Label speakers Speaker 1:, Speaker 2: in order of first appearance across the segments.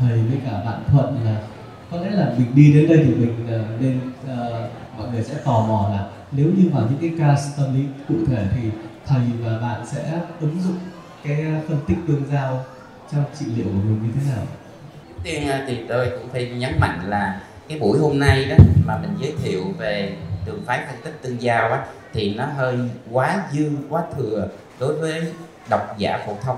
Speaker 1: thầy với cả bạn thuận là có lẽ là mình đi đến đây thì mình uh, nên uh, mọi người sẽ tò mò là nếu như vào những cái ca tâm lý cụ thể thì thầy và bạn sẽ ứng dụng cái phân tích tương giao trong trị liệu của mình như thế nào
Speaker 2: tiên ờ, thì tôi cũng phải nhấn mạnh là cái buổi hôm nay đó mà mình giới thiệu về trường phái phân tích tương giao á thì nó hơi quá dư quá thừa đối với độc giả phổ thông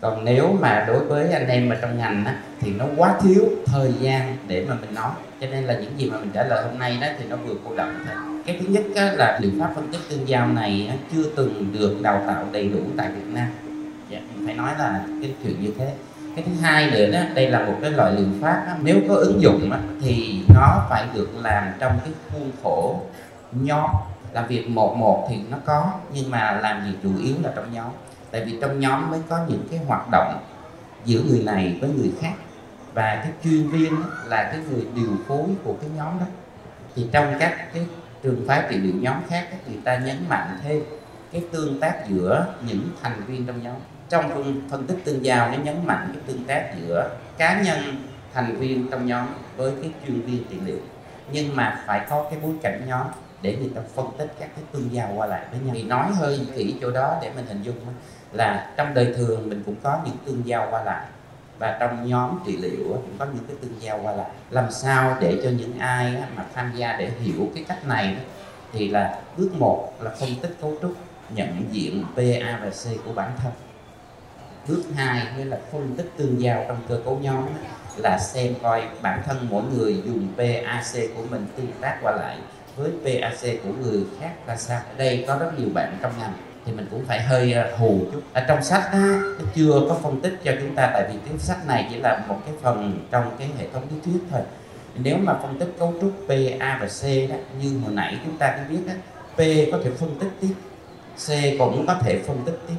Speaker 2: còn nếu mà đối với anh em mà trong ngành á, thì nó quá thiếu thời gian để mà mình nói. Cho nên là những gì mà mình trả lời hôm nay đó thì nó vừa cô động thôi. Cái thứ nhất á, là liệu pháp phân tích tương giao này á, chưa từng được đào tạo đầy đủ tại Việt Nam. Dạ, mình phải nói là cái chuyện như thế. Cái thứ hai nữa đó đây là một cái loại liệu pháp đó, nếu có ứng dụng đó, thì nó phải được làm trong cái khuôn khổ nhóm. Làm việc một một thì nó có nhưng mà làm việc chủ yếu là trong nhóm tại vì trong nhóm mới có những cái hoạt động giữa người này với người khác. Và cái chuyên viên là cái người điều phối của cái nhóm đó. Thì trong các cái trường phái trị liệu nhóm khác người ta nhấn mạnh thêm cái tương tác giữa những thành viên trong nhóm. Trong phân tích tương giao, nó nhấn mạnh cái tương tác giữa cá nhân, thành viên trong nhóm với cái chuyên viên trị liệu. Nhưng mà phải có cái bối cảnh nhóm để người ta phân tích các cái tương giao qua lại với nhau. Thì nói hơi kỹ chỗ đó để mình hình dung là trong đời thường mình cũng có những tương giao qua lại. Và trong nhóm trị liệu cũng có những cái tương giao qua lại. Làm sao để cho những ai mà tham gia để hiểu cái cách này thì là bước một là phân tích cấu trúc, nhận diện PA và C của bản thân. Bước hai nghĩa là phân tích tương giao trong cơ cấu nhóm là xem coi bản thân mỗi người dùng PAC của mình tương tác qua lại với PAC của người khác là sao? Ở đây có rất nhiều bạn trong ngành thì mình cũng phải hơi à, hù chút. Ở trong sách á, nó chưa có phân tích cho chúng ta tại vì cái sách này chỉ là một cái phần trong cái hệ thống lý thuyết thôi. Nếu mà phân tích cấu trúc P, A và C đó như hồi nãy chúng ta đã biết đó, P có thể phân tích tiếp C cũng có thể phân tích tiếp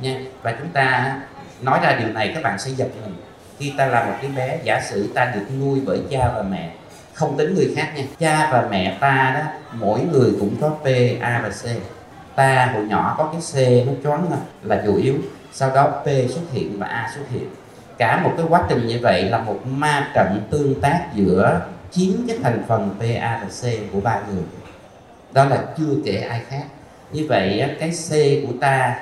Speaker 2: nha. Và chúng ta nói ra điều này các bạn sẽ giật mình. Khi ta là một cái bé giả sử ta được nuôi bởi cha và mẹ không tính người khác nha. Cha và mẹ ta đó mỗi người cũng có P, A và C. Ta hồi nhỏ có cái C nó choáng à, là chủ yếu. Sau đó P xuất hiện và A xuất hiện. Cả một cái quá trình như vậy là một ma trận tương tác giữa chín cái thành phần P A và C của ba người. Đó là chưa kể ai khác. Như vậy cái C của ta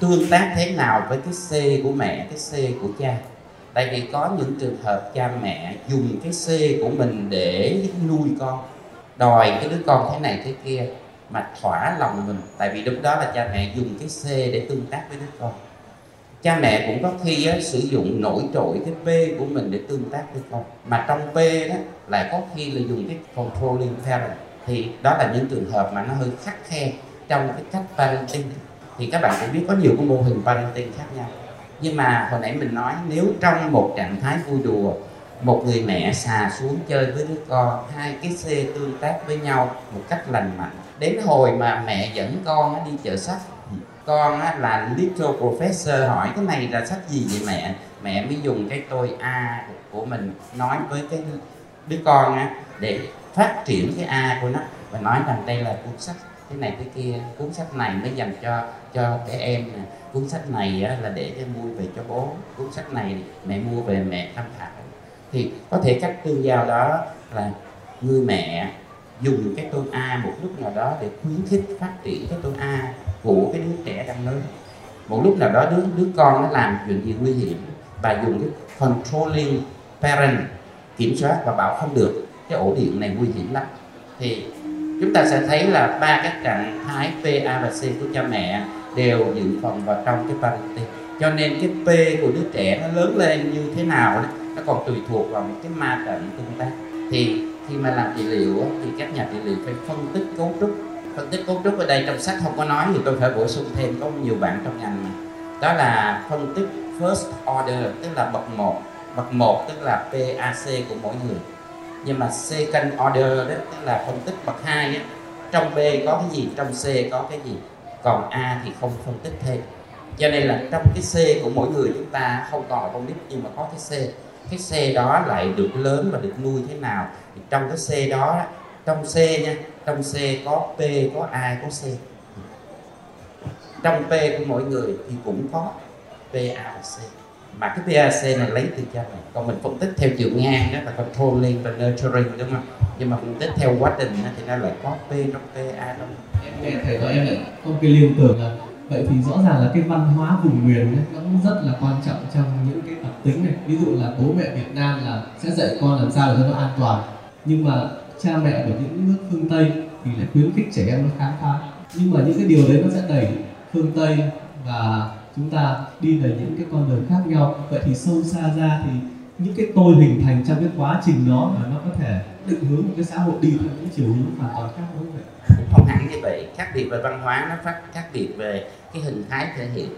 Speaker 2: tương tác thế nào với cái C của mẹ cái C của cha? Tại vì có những trường hợp cha mẹ dùng cái C của mình để nuôi con đòi cái đứa con thế này thế kia mà thỏa lòng mình. Tại vì lúc đó là cha mẹ dùng cái C để tương tác với đứa con. Cha mẹ cũng có khi á, sử dụng nổi trội cái P của mình để tương tác với con. Mà trong P đó lại có khi là dùng cái controlling parent thì đó là những trường hợp mà nó hơi khắc khe trong cái cách parenting. Thì các bạn cũng biết có nhiều cái mô hình parenting khác nhau nhưng mà hồi nãy mình nói, nếu trong một trạng thái vui đùa, một người mẹ xà xuống chơi với đứa con, hai cái xe tương tác với nhau một cách lành mạnh, đến hồi mà mẹ dẫn con đi chợ sách con là little professor hỏi, cái này là sách gì vậy mẹ? Mẹ mới dùng cái tôi a của mình nói với cái đứa con á để phát triển cái a của nó và nói rằng đây là cuốn sách thế này thế kia cuốn sách này mới dành cho cho trẻ em nè. Cuốn sách này á, là để cho mua về cho bố. Cuốn sách này mẹ mua về mẹ tham khảo. Thì có thể cách tương giao đó là người mẹ dùng cái tôn A một lúc nào đó để khuyến khích phát triển cái tôn A của cái đứa trẻ đang lớn. Một lúc nào đó đứa đứa con nó làm chuyện gì nguy hiểm và dùng cái controlling parent kiểm soát và bảo không được. Cái ổ điện này nguy hiểm lắm. Thì chúng ta sẽ thấy là ba cái trạng thái P, A và C của cha mẹ đều dự phần vào trong cái parenting cho nên cái P của đứa trẻ nó lớn lên như thế nào đó, nó còn tùy thuộc vào một cái ma trận tương tác. Thì khi mà làm trị liệu thì các nhà trị liệu phải phân tích cấu trúc. Phân tích cấu trúc ở đây trong sách không có nói thì tôi phải bổ sung thêm có nhiều bạn trong ngành này. đó là phân tích first order tức là bậc một. Bậc một tức là PAC của mỗi người nhưng mà second order đó, tức là phân tích bậc hai á, trong B có cái gì, trong C có cái gì, còn A thì không phân tích thêm. Cho nên là trong cái C của mỗi người chúng ta không còn là con nít, nhưng mà có cái C. Cái C đó lại được lớn và được nuôi thế nào? Thì trong cái C đó, trong C nha, trong C có P, có A, có C. Trong P của mỗi người thì cũng có P, A và C mà cái PAC này lấy từ cha mẹ. Còn mình phân tích theo chiều ngang đó là controlling và nurturing đúng không? Nhưng mà phân tích theo quá trình đó, thì nó lại có P trong PA trong
Speaker 1: em nghe thầy nói em lại có cái liên tưởng là vậy thì rõ ràng là cái văn hóa vùng miền ấy, nó cũng rất là quan trọng trong những cái tập tính này. Ví dụ là bố mẹ Việt Nam là sẽ dạy con làm sao để cho nó an toàn nhưng mà cha mẹ của những nước phương Tây thì lại khuyến khích trẻ em nó khám phá. Nhưng mà những cái điều đấy nó sẽ đẩy phương Tây và chúng ta đi về những cái con đường khác nhau. Vậy thì sâu xa ra thì những cái tôi hình thành trong cái quá trình đó là nó có thể định hướng một cái xã hội đi theo những chiều hướng hoàn toàn khác đúng không ạ?
Speaker 2: cũng không hẳn như vậy. Khác biệt về văn hóa nó phát khác biệt về cái hình thái thể hiện.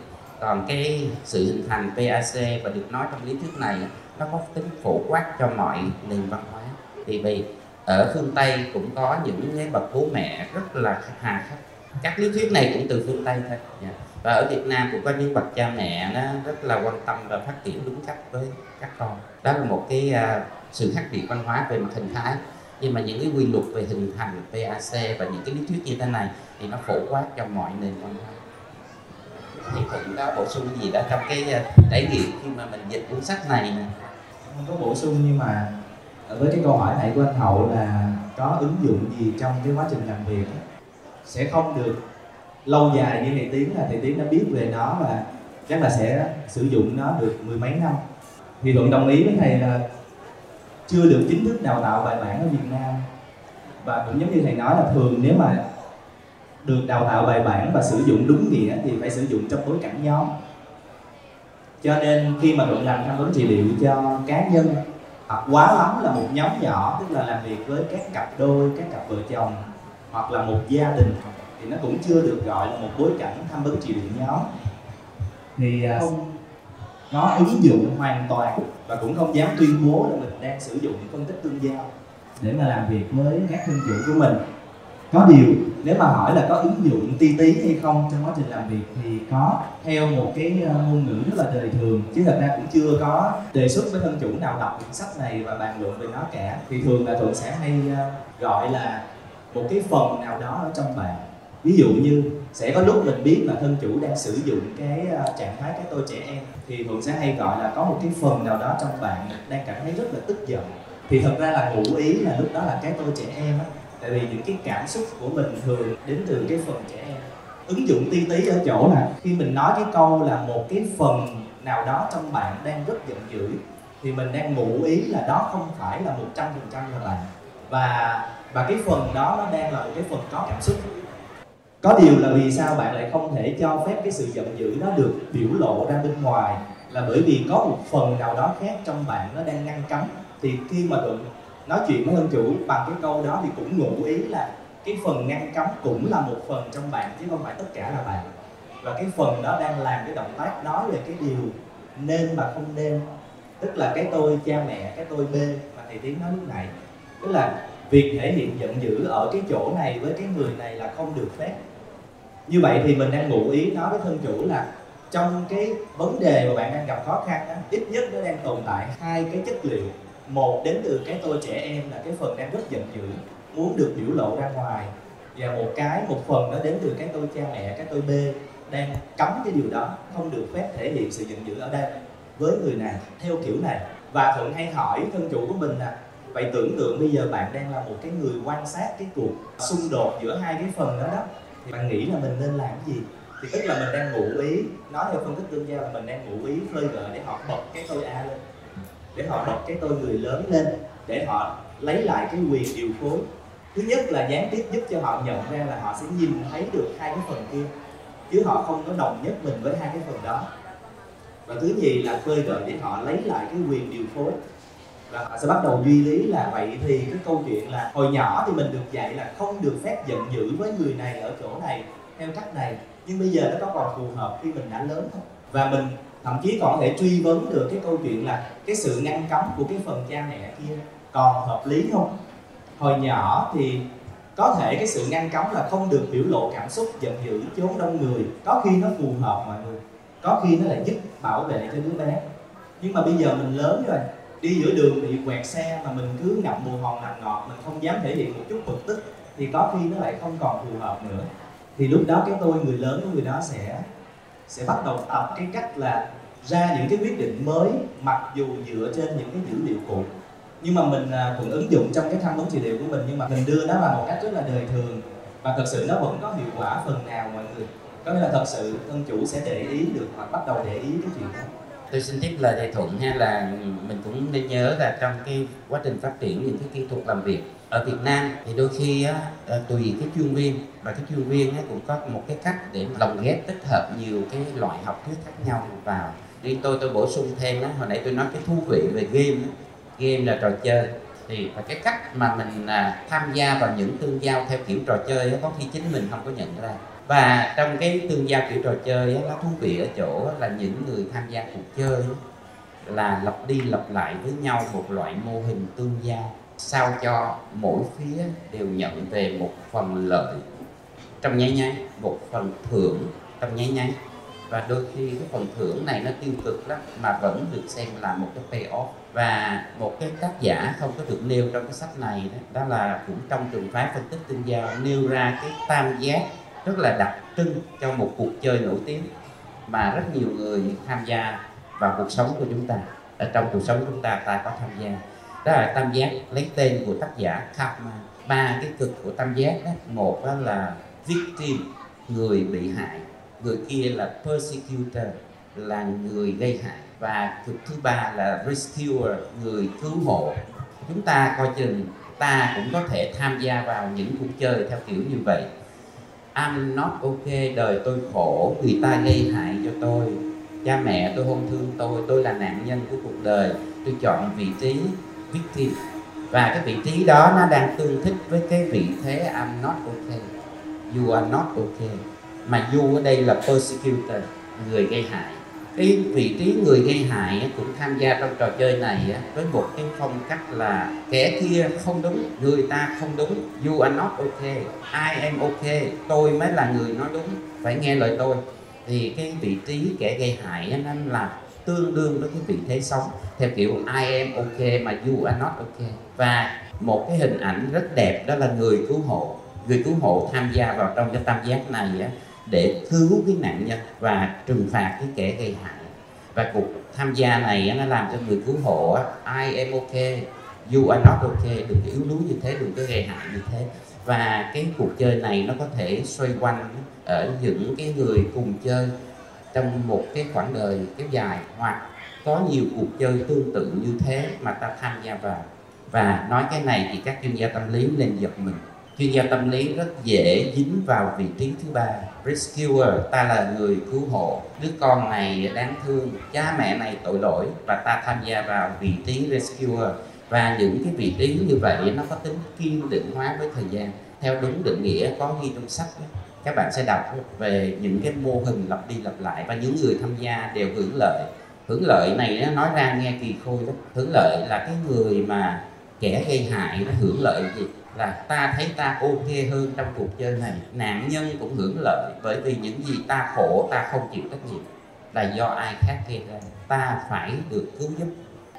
Speaker 2: Còn cái sự hình thành PAC và được nói trong lý thuyết này, nó có tính phổ quát cho mọi nền văn hóa. Thì vì ở phương Tây cũng có những cái bậc bố mẹ rất là hà khắc. Các lý thuyết này cũng từ phương Tây thôi. Yeah và ở Việt Nam cũng có những bậc cha mẹ nó rất là quan tâm và phát triển đúng cách với các con. Đó là một cái uh, sự khác biệt văn hóa về mặt hình thái. Nhưng mà những cái quy luật về hình thành PAC và những cái lý thuyết như thế này thì nó phổ quát cho mọi nền văn hóa. Thì cũng có bổ sung gì đó trong cái uh, trải nghiệm khi mà mình dịch cuốn sách này nè.
Speaker 3: Không có bổ sung nhưng mà với cái câu hỏi này của anh Hậu là có ứng dụng gì trong cái quá trình làm việc sẽ không được lâu dài như thầy Tiến là thầy Tiến đã biết về nó và chắc là sẽ sử dụng nó được mười mấy năm. Thì thuận đồng ý với thầy là chưa được chính thức đào tạo bài bản ở Việt Nam. Và cũng giống như thầy nói là thường nếu mà được đào tạo bài bản và sử dụng đúng nghĩa thì phải sử dụng trong bối cảnh nhóm. Cho nên khi mà thuận làm tham vấn trị liệu cho cá nhân, hoặc quá lắm là một nhóm nhỏ, tức là làm việc với các cặp đôi, các cặp vợ chồng, hoặc là một gia đình thì nó cũng chưa được gọi là một bối cảnh tham vấn trị liệu nhóm. Thì à, không có ứng dụng hoàn toàn và cũng không dám tuyên bố là mình đang sử dụng phân tích tương giao. Để mà làm việc với các thân chủ của mình. Có điều nếu mà hỏi là có ứng dụng ti tí hay không trong quá trình làm việc thì có theo một cái ờ, ngôn ngữ rất là đời thường chứ thật ra cũng chưa có đề xuất với thân chủ nào đọc quyển sách này và bàn luận về nó cả. Thì thường là thuận sẽ hay ờ, gọi là một cái phần nào đó ở trong bạn ví dụ như sẽ có lúc mình biết là thân chủ đang sử dụng cái à, trạng thái cái tôi trẻ em, thì thường sẽ hay gọi là có một cái phần nào đó trong bạn đang cảm thấy rất là tức giận. Thì thật ra là ngụ ý là lúc đó là cái tôi trẻ em á, tại vì những cái cảm xúc của mình thường đến từ cái phần trẻ em. Ứng dụng ti tí ở chỗ là khi mình nói cái câu là một cái phần nào đó trong bạn đang rất giận dữ, thì mình đang ngụ ý là đó không phải là một trăm phần trăm là bạn. Và và cái phần đó nó đang là một cái phần có cảm xúc có điều là vì sao bạn lại không thể cho phép cái sự giận dữ nó được biểu lộ ra bên ngoài? Là bởi vì có một phần nào đó khác trong bạn nó đang ngăn cấm. Thì khi mà tụi nói chuyện với thân chủ bằng cái câu đó thì cũng ngụ ý là cái phần ngăn cấm cũng là một phần trong bạn, chứ không phải tất cả là bạn. Và cái phần đó đang làm cái động tác nói về cái điều nên và không nên. Tức là cái tôi cha mẹ, cái tôi b mà thầy tiến nói lúc này tức là việc thể hiện giận dữ ở cái chỗ này với cái người này là không được phép như vậy thì mình đang ngụ ý nói với thân chủ là trong cái vấn đề mà bạn đang gặp khó khăn đó, ít nhất nó đang tồn tại hai cái chất liệu. Một đến từ cái tôi trẻ em là cái phần đang rất giận dữ muốn được biểu lộ ra ngoài. Và một cái một phần nó đến từ cái tôi cha mẹ cái tôi b đang cấm cái điều đó không được phép thể hiện sự giận dữ ở đây với người nào theo kiểu này. Và thuận hay hỏi thân chủ của mình là vậy tưởng tượng bây giờ bạn đang là một cái người quan sát cái cuộc xung đột giữa hai cái phần đó đó thì bạn nghĩ là mình nên làm cái gì? Thì tức là mình đang ngụ ý nói theo phân tích tương giao là mình đang ngụ ý khơi gợi để họ bật cái tôi a lên. Để họ bật cái tôi người lớn lên, để họ lấy lại cái quyền điều phối. Thứ nhất là gián tiếp giúp cho họ nhận ra là họ sẽ nhìn thấy được hai cái phần kia, chứ họ không có đồng nhất mình với hai cái phần đó. Và thứ nhì là khơi gợi để họ lấy lại cái quyền điều phối và họ sẽ bắt đầu duy lý là vậy thì cái câu chuyện là hồi nhỏ thì mình được dạy là không được phép giận dữ với người này ở chỗ này, theo cách này. Nhưng bây giờ nó có còn phù hợp khi mình đã lớn không? Và mình thậm chí còn có thể truy vấn được cái câu chuyện là cái sự ngăn cấm của cái phần cha mẹ kia còn hợp lý không? Hồi nhỏ thì có thể cái sự ngăn cấm là không được biểu lộ cảm xúc giận dữ, chốn đông người. Có khi nó phù hợp mọi người, có khi nó lại giúp bảo vệ cho đứa bé. Nhưng mà bây giờ mình lớn rồi đi giữa đường bị quẹt xe mà mình cứ ngậm mùi hòn nằm ngọt, mình không dám thể hiện một chút bực tức, thì có khi nó lại không còn phù hợp nữa. Thì lúc đó cái tôi, người lớn của người đó sẽ sẽ bắt đầu tập cái cách là ra những cái quyết định mới, mặc dù dựa trên những cái dữ liệu cũ. Nhưng mà mình à, vẫn cũng ứng dụng trong cái tham vấn trị liệu của mình, nhưng mà mình đưa nó vào một cách rất là đời thường. Và thật sự nó vẫn có hiệu quả phần nào, mọi người. Có nghĩa là thật sự thân chủ sẽ để ý được hoặc bắt đầu để ý cái chuyện đó
Speaker 2: tôi xin tiếp lời thầy thuận ha là mình cũng nên nhớ là trong cái quá trình phát triển những cái kỹ thuật làm việc ở Việt Nam thì đôi khi á, ờ, tùy cái chuyên viên và cái chuyên viên á, cũng có một cái cách để lồng ghép tích hợp nhiều cái loại học thuyết khác nhau vào đi tôi tôi bổ sung thêm á, hồi nãy tôi nói cái thú vị về game á. game là trò chơi thì và cái cách mà mình à, tham gia vào những tương giao theo kiểu trò chơi á, có khi chính mình không có nhận ra và trong cái tương giao kiểu trò chơi nó thú vị ở chỗ là những người tham gia cuộc chơi là lặp đi lặp lại với nhau một loại mô hình tương giao sao cho mỗi phía đều nhận về một phần lợi trong nháy nháy một phần thưởng trong nháy nháy. Và đôi khi cái phần thưởng này nó tiêu cực lắm mà vẫn được xem là một cái payoff. Và một cái tác giả không có được nêu trong cái sách này đó, đó là cũng trong trường phái phân tích tương giao nêu ra cái tam giác rất là đặc trưng cho một cuộc chơi nổi tiếng mà rất nhiều người tham gia vào cuộc sống của chúng ta. Ở trong cuộc sống của chúng ta ta có tham gia. Đó là tam giác, lấy tên của tác giả Kaufman ba cái cực của tam giác đó, một đó là victim, người bị hại. Người kia là persecutor, là người gây hại. Và cực thứ ba là rescuer, người cứu hộ. Chúng ta coi chừng ta cũng có thể tham gia vào những cuộc chơi theo kiểu như vậy. I'm not okay đời tôi khổ người ta gây hại cho tôi. Cha mẹ tôi không thương tôi tôi là nạn nhân của cuộc đời. Tôi chọn vị trí victim. Và cái vị trí đó nó đang tương thích với cái vị thế I'm not okay you are not okay mà you ở đây là persecutor, người gây hại cái vị trí người gây hại cũng tham gia trong trò chơi này với một cái phong cách là kẻ kia không đúng, người ta không đúng. You are not okay I am okay tôi mới là người nói đúng. Phải nghe lời tôi. Thì cái vị trí kẻ gây hại nên là tương đương với cái vị thế sống. Theo kiểu, I am okay mà you are not okay và một cái hình ảnh rất đẹp, đó là người cứu hộ. Người cứu hộ tham gia vào trong cái tam giác này để cứu cái nạn nhân và trừng phạt cái kẻ gây hại. Và cuộc tham gia này nó làm cho người cứu hộ ai I am okay you are not okay đừng có yếu đuối như thế, đừng có gây hại như thế. Và cái cuộc chơi này nó có thể xoay quanh ở những cái người cùng chơi trong một cái khoảng đời kéo dài, hoặc có nhiều cuộc chơi tương tự như thế mà ta tham gia vào. Và nói cái này thì các chuyên gia tâm lý nên giật mình chuyên gia tâm lý rất dễ dính vào vị trí thứ ba. Rescuer ta là người cứu hộ. Đứa con này đáng thương. Cha mẹ này tội lỗi và ta tham gia vào vị trí rescuer và những cái vị trí như vậy nó có tính kiên định hóa với thời gian. Theo đúng định nghĩa có ghi trong sách đó. các bạn sẽ đọc về những cái mô hình lặp đi lặp lại và những người tham gia đều hưởng lợi. Hưởng lợi này nó nói ra nghe kỳ khôi lắm. Hưởng lợi là cái người mà kẻ gây hại nó hưởng lợi gì? Là ta thấy ta ok hơn trong cuộc chơi này. Nạn nhân cũng hưởng lợi bởi vì những gì ta khổ ta không chịu trách nhiệm. Là do ai khác gây ra ta phải được cứu giúp.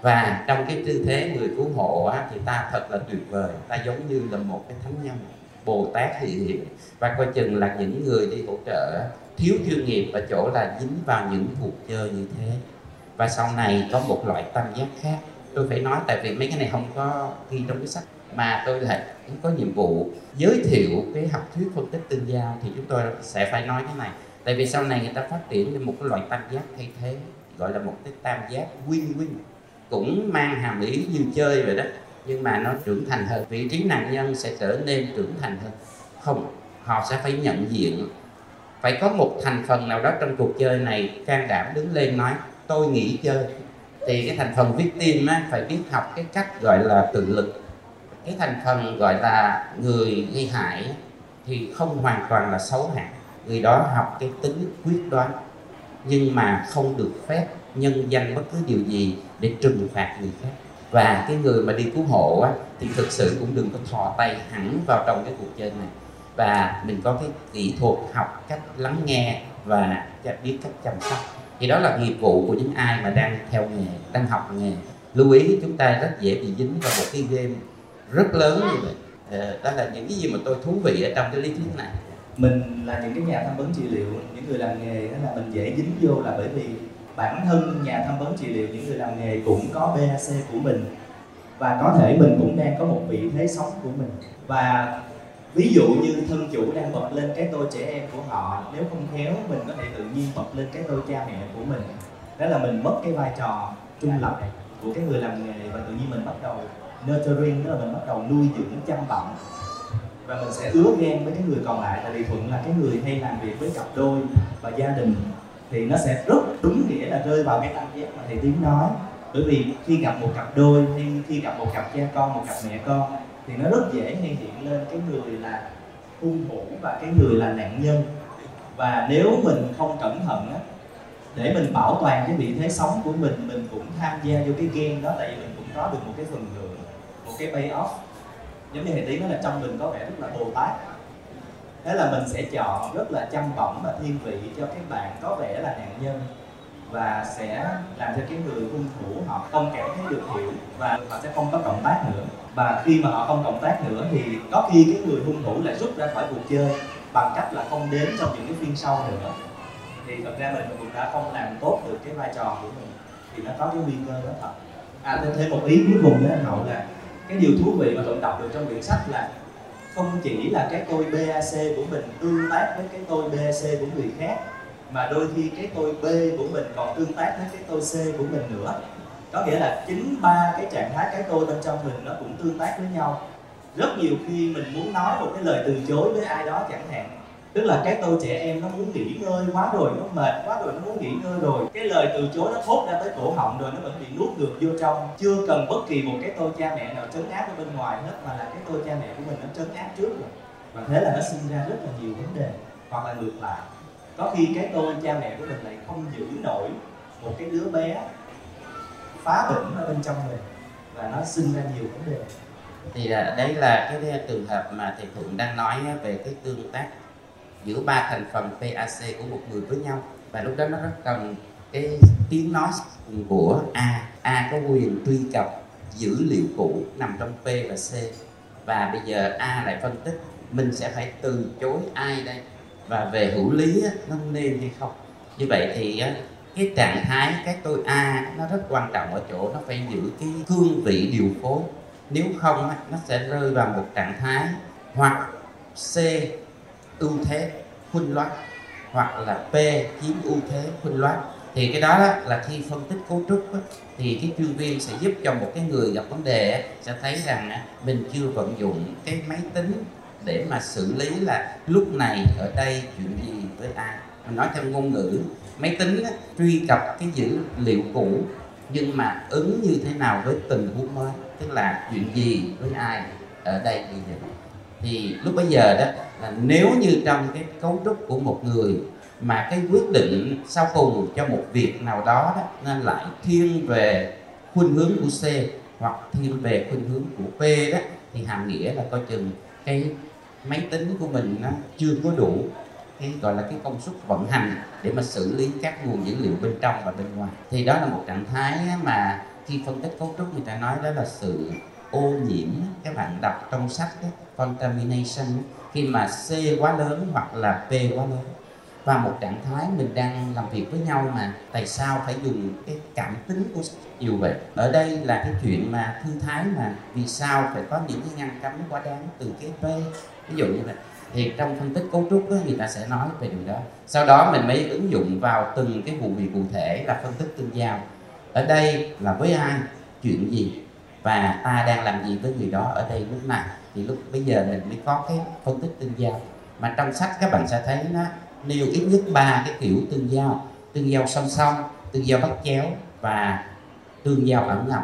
Speaker 2: Và trong cái tư thế người cứu hộ á, thì ta thật là tuyệt vời. Ta giống như là một cái thánh nhân bồ tát hiện hiện và coi chừng là những người đi hỗ trợ thiếu chuyên nghiệp ở chỗ là dính vào những cuộc chơi như thế. Và sau này có một loại tâm giác khác tôi phải nói tại vì mấy cái này không có ghi trong cái sách. Mà tôi lại cũng có nhiệm vụ giới thiệu cái học thuyết phân tích tương giao thì chúng tôi sẽ phải nói cái này. Tại vì sau này người ta phát triển lên một cái loại tam giác thay thế, gọi là một cái tam giác win-win, cũng mang hàm ý như chơi vậy đó. Nhưng mà nó trưởng thành hơn, vị trí nạn nhân sẽ trở nên trưởng thành hơn. Không, họ sẽ phải nhận diện. Phải có một thành phần nào đó trong cuộc chơi này can đảm đứng lên nói, tôi nghỉ chơi thì cái thành phần victim á, phải biết học cái cách gọi là tự lực. Cái thành phần gọi là người gây hại thì không hoàn toàn là xấu hạng người đó học cái tính quyết đoán nhưng mà không được phép nhân danh bất cứ điều gì để trừng phạt người khác. Và cái người mà đi cứu hộ á, thì thực sự cũng đừng có thò tay hẳn vào trong cái cuộc chơi này. Và mình có cái kỹ thuật học cách lắng nghe và biết cách chăm sóc thì đó là nghiệp vụ của những ai mà đang theo nghề, đang học nghề. Lưu ý, chúng ta rất dễ bị dính vào một cái game rất lớn như vậy. Ờ, đó là những cái gì mà tôi thú vị ở trong cái lý thuyết này.
Speaker 3: Mình là những cái nhà tham vấn trị liệu, những người làm nghề đó là mình dễ dính vô là bởi vì bản thân nhà tham vấn trị liệu, những người làm nghề cũng có BAC của mình. Và có thể mình cũng đang có một vị thế sống của mình. Và ví dụ như thân chủ đang bật lên cái tôi trẻ em của họ, nếu không khéo mình có thể tự nhiên bật lên cái tôi cha mẹ của mình. Đó là mình mất cái vai trò trung lập của cái người làm nghề và tự nhiên mình bắt đầu nurturing đó là mình bắt đầu nuôi dưỡng, chăm bẵm và mình sẽ ứa ghen với cái người còn lại, tại vì thuận là cái người hay làm việc với cặp đôi và gia đình thì nó sẽ rất đúng nghĩa là rơi vào cái tâm giác mà thầy tiếng nói. Bởi vì khi gặp một cặp đôi hay khi gặp một cặp cha con, một cặp mẹ con thì nó rất dễ hay hiện lên cái người là hung thủ và cái người là nạn nhân. Và nếu mình không cẩn thận á, để mình bảo toàn cái vị thế sống của mình mình cũng tham gia vô cái game đó, tại vì mình cũng có được một cái phần thưởng, một cái pay off giống như thầy tí nói là trong mình có vẻ rất là bồ tát. Thế là mình sẽ chọn rất là chăm bẩm và thiên vị cho các bạn có vẻ là nạn nhân và sẽ làm cho cái người hung thủ họ không cảm thấy được hiểu và họ sẽ không có cộng tác nữa và khi mà họ không cộng tác nữa thì có khi cái người hung thủ lại rút ra khỏi cuộc chơi bằng cách là không đến trong những cái phiên sau nữa. Thì thật ra mình cũng đã không làm tốt được cái vai trò của mình, thì nó có cái nguy cơ đó thật. À thêm thêm một ý cuối cùng nữa anh hậu, là cái điều thú vị mà tôi đọc được trong quyển sách là không chỉ là cái tôi BAC của mình tương tác với cái tôi BAC của người khác, mà đôi khi cái tôi B của mình còn tương tác với cái tôi C của mình nữa có nghĩa là chính ba cái trạng thái cái tôi bên trong mình nó cũng tương tác với nhau. Rất nhiều khi mình muốn nói một cái lời từ chối với ai đó chẳng hạn. Tức là cái tôi trẻ em nó muốn nghỉ ngơi quá rồi, nó mệt quá rồi, nó muốn nghỉ ngơi rồi. Cái lời từ chối nó thốt ra tới cổ họng rồi nó vẫn bị nuốt ngược vô trong. Chưa cần bất kỳ một cái tôi cha mẹ nào trấn áp ở bên ngoài hết, mà là cái tôi cha mẹ của mình nó trấn áp trước rồi. Và thế là nó sinh ra rất là nhiều vấn đề, hoặc là ngược lại. Có khi cái tôi cha mẹ của mình lại không giữ nổi một cái đứa bé phá bệnh ở bên trong mình và nó sinh ra nhiều vấn đề.
Speaker 2: Thì à, đấy là cái trường hợp mà thầy thuận đang nói về cái tương tác giữa ba thành phần PAC của một người với nhau. Và lúc đó nó rất cần cái tiếng nói của A. A có quyền truy cập, dữ liệu cũ nằm trong P và C. Và bây giờ A lại phân tích, mình sẽ phải từ chối ai đây? Và về hữu lý nó nên hay không? Như vậy thì cái trạng thái, cái tôi A nó rất quan trọng ở chỗ nó phải giữ cái cương vị điều phối. Nếu không nó sẽ rơi vào một trạng thái hoặc C, ưu thế, khuynh loát, hoặc là P, chiếm ưu thế, khuynh loát. Thì cái đó là khi phân tích cấu trúc thì cái chuyên viên sẽ giúp cho một cái người gặp vấn đề sẽ thấy rằng mình chưa vận dụng cái máy tính để mà xử lý là lúc này, ở đây, chuyện gì với ai mình nói theo ngôn ngữ, máy tính truy cập cái dữ liệu cũ, nhưng mà ứng như thế nào với tình huống mới? Tức là chuyện gì với ai ở đây bây giờ? Thì lúc bây giờ đó, là nếu như trong cái cấu trúc của một người mà cái quyết định sau cùng cho một việc nào đó đó, nên lại thiên về khuynh hướng của C hoặc thiên về khuynh hướng của P đó, thì hàm nghĩa là coi chừng cái máy tính của mình nó chưa có đủ cái gọi là cái công suất vận hành để mà xử lý các nguồn dữ liệu bên trong và bên ngoài. Thì đó là một trạng thái mà khi phân tích cấu trúc người ta nói đó là sự ô nhiễm các bạn đọc trong sách đó, contamination. Khi mà C quá lớn hoặc là P quá lớn. Và một trạng thái mình đang làm việc với nhau mà tại sao phải dùng cái cảm tính của nhiều vậy? Ở đây là cái chuyện mà thư thái mà vì sao phải có những cái ngăn cấm quá đáng từ cái P. Ví dụ như vậy thì trong phân tích cấu trúc đó, người ta sẽ nói về điều đó. Sau đó mình mới ứng dụng vào từng cái vụ việc cụ thể là phân tích tương giao. Ở đây là với ai chuyện gì và ta đang làm gì với người đó ở đây lúc này. Thì lúc bây giờ mình mới có cái phân tích tương giao. Mà trong sách các bạn sẽ thấy nó nêu ít nhất ba cái kiểu tương giao. Tương giao song song tương giao bắt chéo và tương giao ẩn ngầm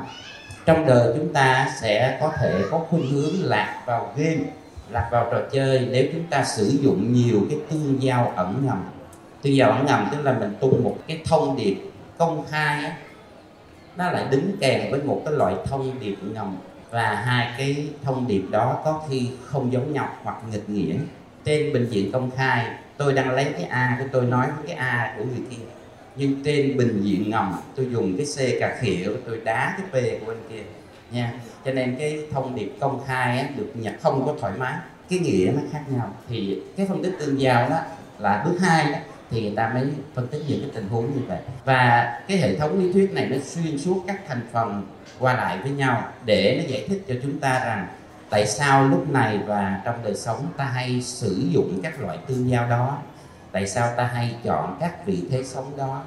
Speaker 2: trong đời chúng ta sẽ có thể có khuynh hướng lạc vào game lạc vào trò chơi nếu chúng ta sử dụng nhiều cái tương giao ẩn ngầm. Tương giao ẩn ngầm tức là mình tung một cái thông điệp công khai á, nó lại đính kèm với một cái loại thông điệp ngầm và hai cái thông điệp đó có khi không giống nhau hoặc nghịch nghĩa. Trên bệnh viện công khai tôi đang lấy cái a của tôi nói với cái a của người kia nhưng trên bình diện ngầm tôi dùng cái c cà khịa của tôi đá cái p của anh kia nha. Cho nên cái thông điệp công khai á, được nhập không có thoải mái cái nghĩa nó khác nhau. Thì cái phân tích tương giao đó là bước hai đó thì người ta mới phân tích những cái tình huống như vậy. Và cái hệ thống lý thuyết này nó xuyên suốt các thành phần qua lại với nhau để nó giải thích cho chúng ta rằng tại sao lúc này và trong đời sống ta hay sử dụng các loại tương giao đó? Tại sao ta hay chọn các vị thế sống đó?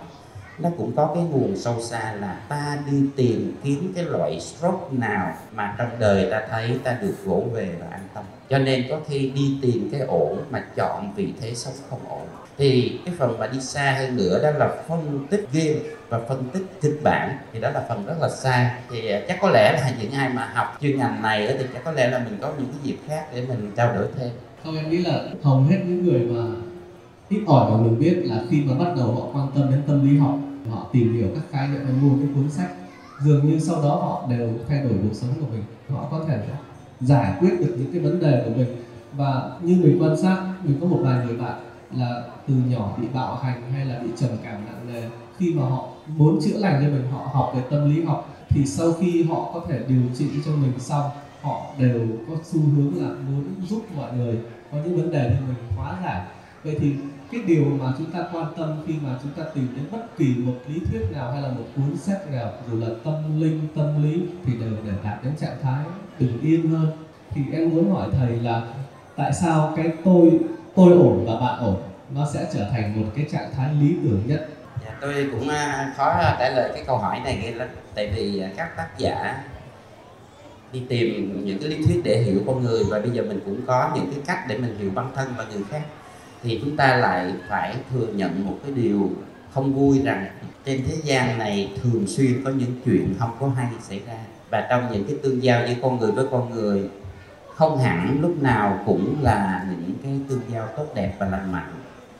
Speaker 2: Nó cũng có cái nguồn sâu xa là ta đi tìm kiếm cái loại stroke nào mà trong đời ta thấy ta được gỗ về và an tâm. Cho nên có khi đi tìm cái ổn mà chọn vị thế sống không ổn. Thì cái phần mà đi xa hơn nữa đó là phân tích game và phân tích kịch bản. Thì đó là phần rất là xa. Thì à, chắc có lẽ là những ai mà học chuyên ngành này thì chắc có lẽ là mình có những cái dịp khác để mình trao đổi thêm.
Speaker 1: Không, em nghĩ là hầu hết những người mà ít ỏi mà mình biết là khi mà bắt đầu họ quan tâm đến tâm lý học họ tìm hiểu các khái niệm và mua cái cuốn sách, dường như sau đó họ đều thay đổi cuộc sống của mình. Họ có thể giải quyết được những cái vấn đề của mình. Và như mình quan sát, mình có một vài người bạn là từ nhỏ bị bạo hành hay là bị trầm cảm nặng nề. Khi mà họ muốn chữa lành cho mình, họ học về tâm lý học, thì sau khi họ có thể điều trị cho mình xong, họ đều có xu hướng là muốn giúp mọi người có những vấn đề thì mình hóa giải vậy thì cái điều mà chúng ta quan tâm khi mà chúng ta tìm đến bất kỳ một lý thuyết nào hay là một cuốn sách nào dù là tâm linh tâm lý thì đều để đạt đến trạng thái bình yên hơn. Thì em muốn hỏi thầy là tại sao cái tôi tôi ổn và bạn ổn nó sẽ trở thành một cái trạng thái lý tưởng nhất?
Speaker 2: Dạ, tôi cũng à, khó trả lời cái câu hỏi này ghê lắm. Tại vì à, các tác giả đi tìm những cái lý thuyết để hiểu con người và bây giờ mình cũng có những cái cách để mình hiểu bản thân và người khác thì chúng ta lại phải thừa nhận một cái điều không vui rằng trên thế gian này thường xuyên có những chuyện không có hay xảy ra. Và trong những cái tương giao giữa con người với con người, không hẳn lúc nào cũng là những cái tương giao tốt đẹp và lành mạnh.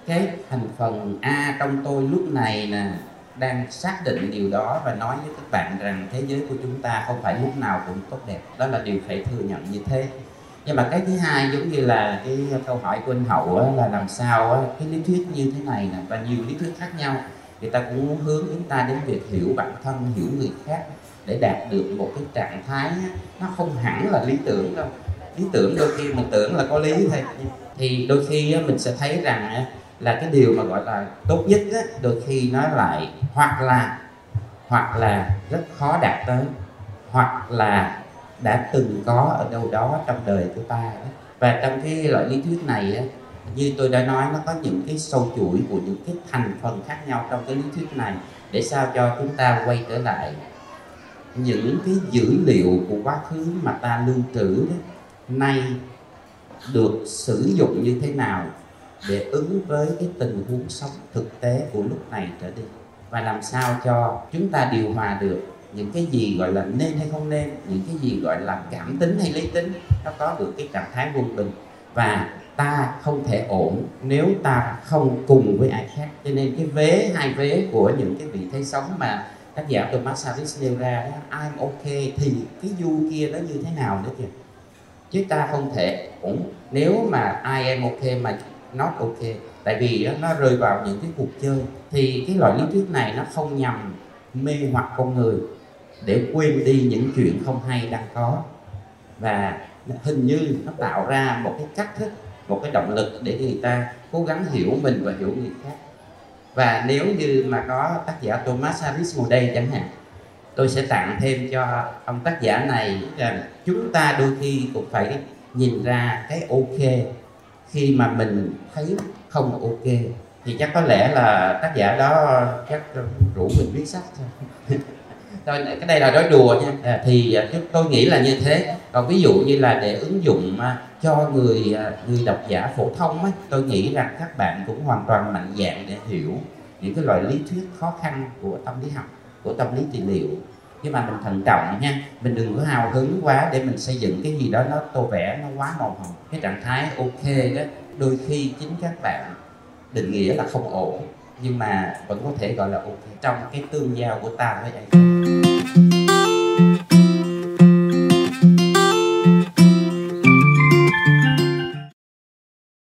Speaker 2: Cái thành phần a trong tôi lúc này nè, đang xác định điều đó và nói với các bạn rằng thế giới của chúng ta không phải lúc nào cũng tốt đẹp. Đó là điều phải thừa nhận như thế nhưng mà cái thứ hai giống như là cái câu hỏi của anh hậu á, là làm sao á, cái lý thuyết như thế này nè và nhiều lý thuyết khác nhau. Người ta cũng muốn hướng chúng ta đến việc hiểu bản thân hiểu người khác để đạt được một cái trạng thái á, nó không hẳn là lý tưởng đâu. Lý tưởng đôi khi mình tưởng là có lý thôi. Thì đôi khi á, mình sẽ thấy rằng á, là cái điều mà gọi là tốt nhất á, đôi khi nó lại hoặc là hoặc là rất khó đạt tới hoặc là đã từng có ở đâu đó trong đời của ta đó. và trong cái loại lý thuyết này á, như tôi đã nói nó có những cái sâu chuỗi của những cái thành phần khác nhau trong cái lý thuyết này để sao cho chúng ta quay trở lại những cái dữ liệu của quá khứ mà ta lưu trữ đó nay được sử dụng như thế nào để ứng với cái tình huống sống thực tế của lúc này trở đi và làm sao cho chúng ta điều hòa được những cái gì gọi là nên hay không nên, những cái gì gọi là cảm tính hay lý tính, nó có được cái trạng thái vô bình và ta không thể ổn nếu ta không cùng với ai khác. Cho nên cái vế, hai vế của những cái vị thế sống mà tác giả Thomas Harris nêu ra đó, I'm ok, thì cái du kia nó như thế nào nữa kìa? Chứ ta không thể ổn nếu mà I am ok mà not ok. Tại vì nó rơi vào những cái cuộc chơi. Thì cái loại lý thuyết này nó không nhằm mê hoặc con người để quên đi những chuyện không hay đang có. Và hình như nó tạo ra một cái cách thức, một cái động lực để người ta cố gắng hiểu mình và hiểu người khác. Và nếu như mà có tác giả Thomas Harris ngồi đây chẳng hạn, tôi sẽ tặng thêm cho ông tác giả này rằng chúng ta đôi khi cũng phải nhìn ra cái ok khi mà mình thấy không ok. Thì chắc có lẽ là tác giả đó chắc rủ mình viết sách thôi. thôi cái đây là nói đùa nha. À, thì à, tôi nghĩ là như thế. Còn ví dụ như là để ứng dụng à, cho người à, người độc giả phổ thông ấy, tôi nghĩ rằng các bạn cũng hoàn toàn mạnh dạng để hiểu những cái loại lý thuyết khó khăn của tâm lý học của tâm lý trị liệu. Nhưng mà mình thận trọng nha mình đừng có hào hứng quá để mình xây dựng cái gì đó nó tô vẽ nó quá màu hồng. Cái trạng thái ok đó đôi khi chính các bạn định nghĩa là không ổn nhưng mà vẫn có thể gọi là ok trong cái tương giao của ta với ai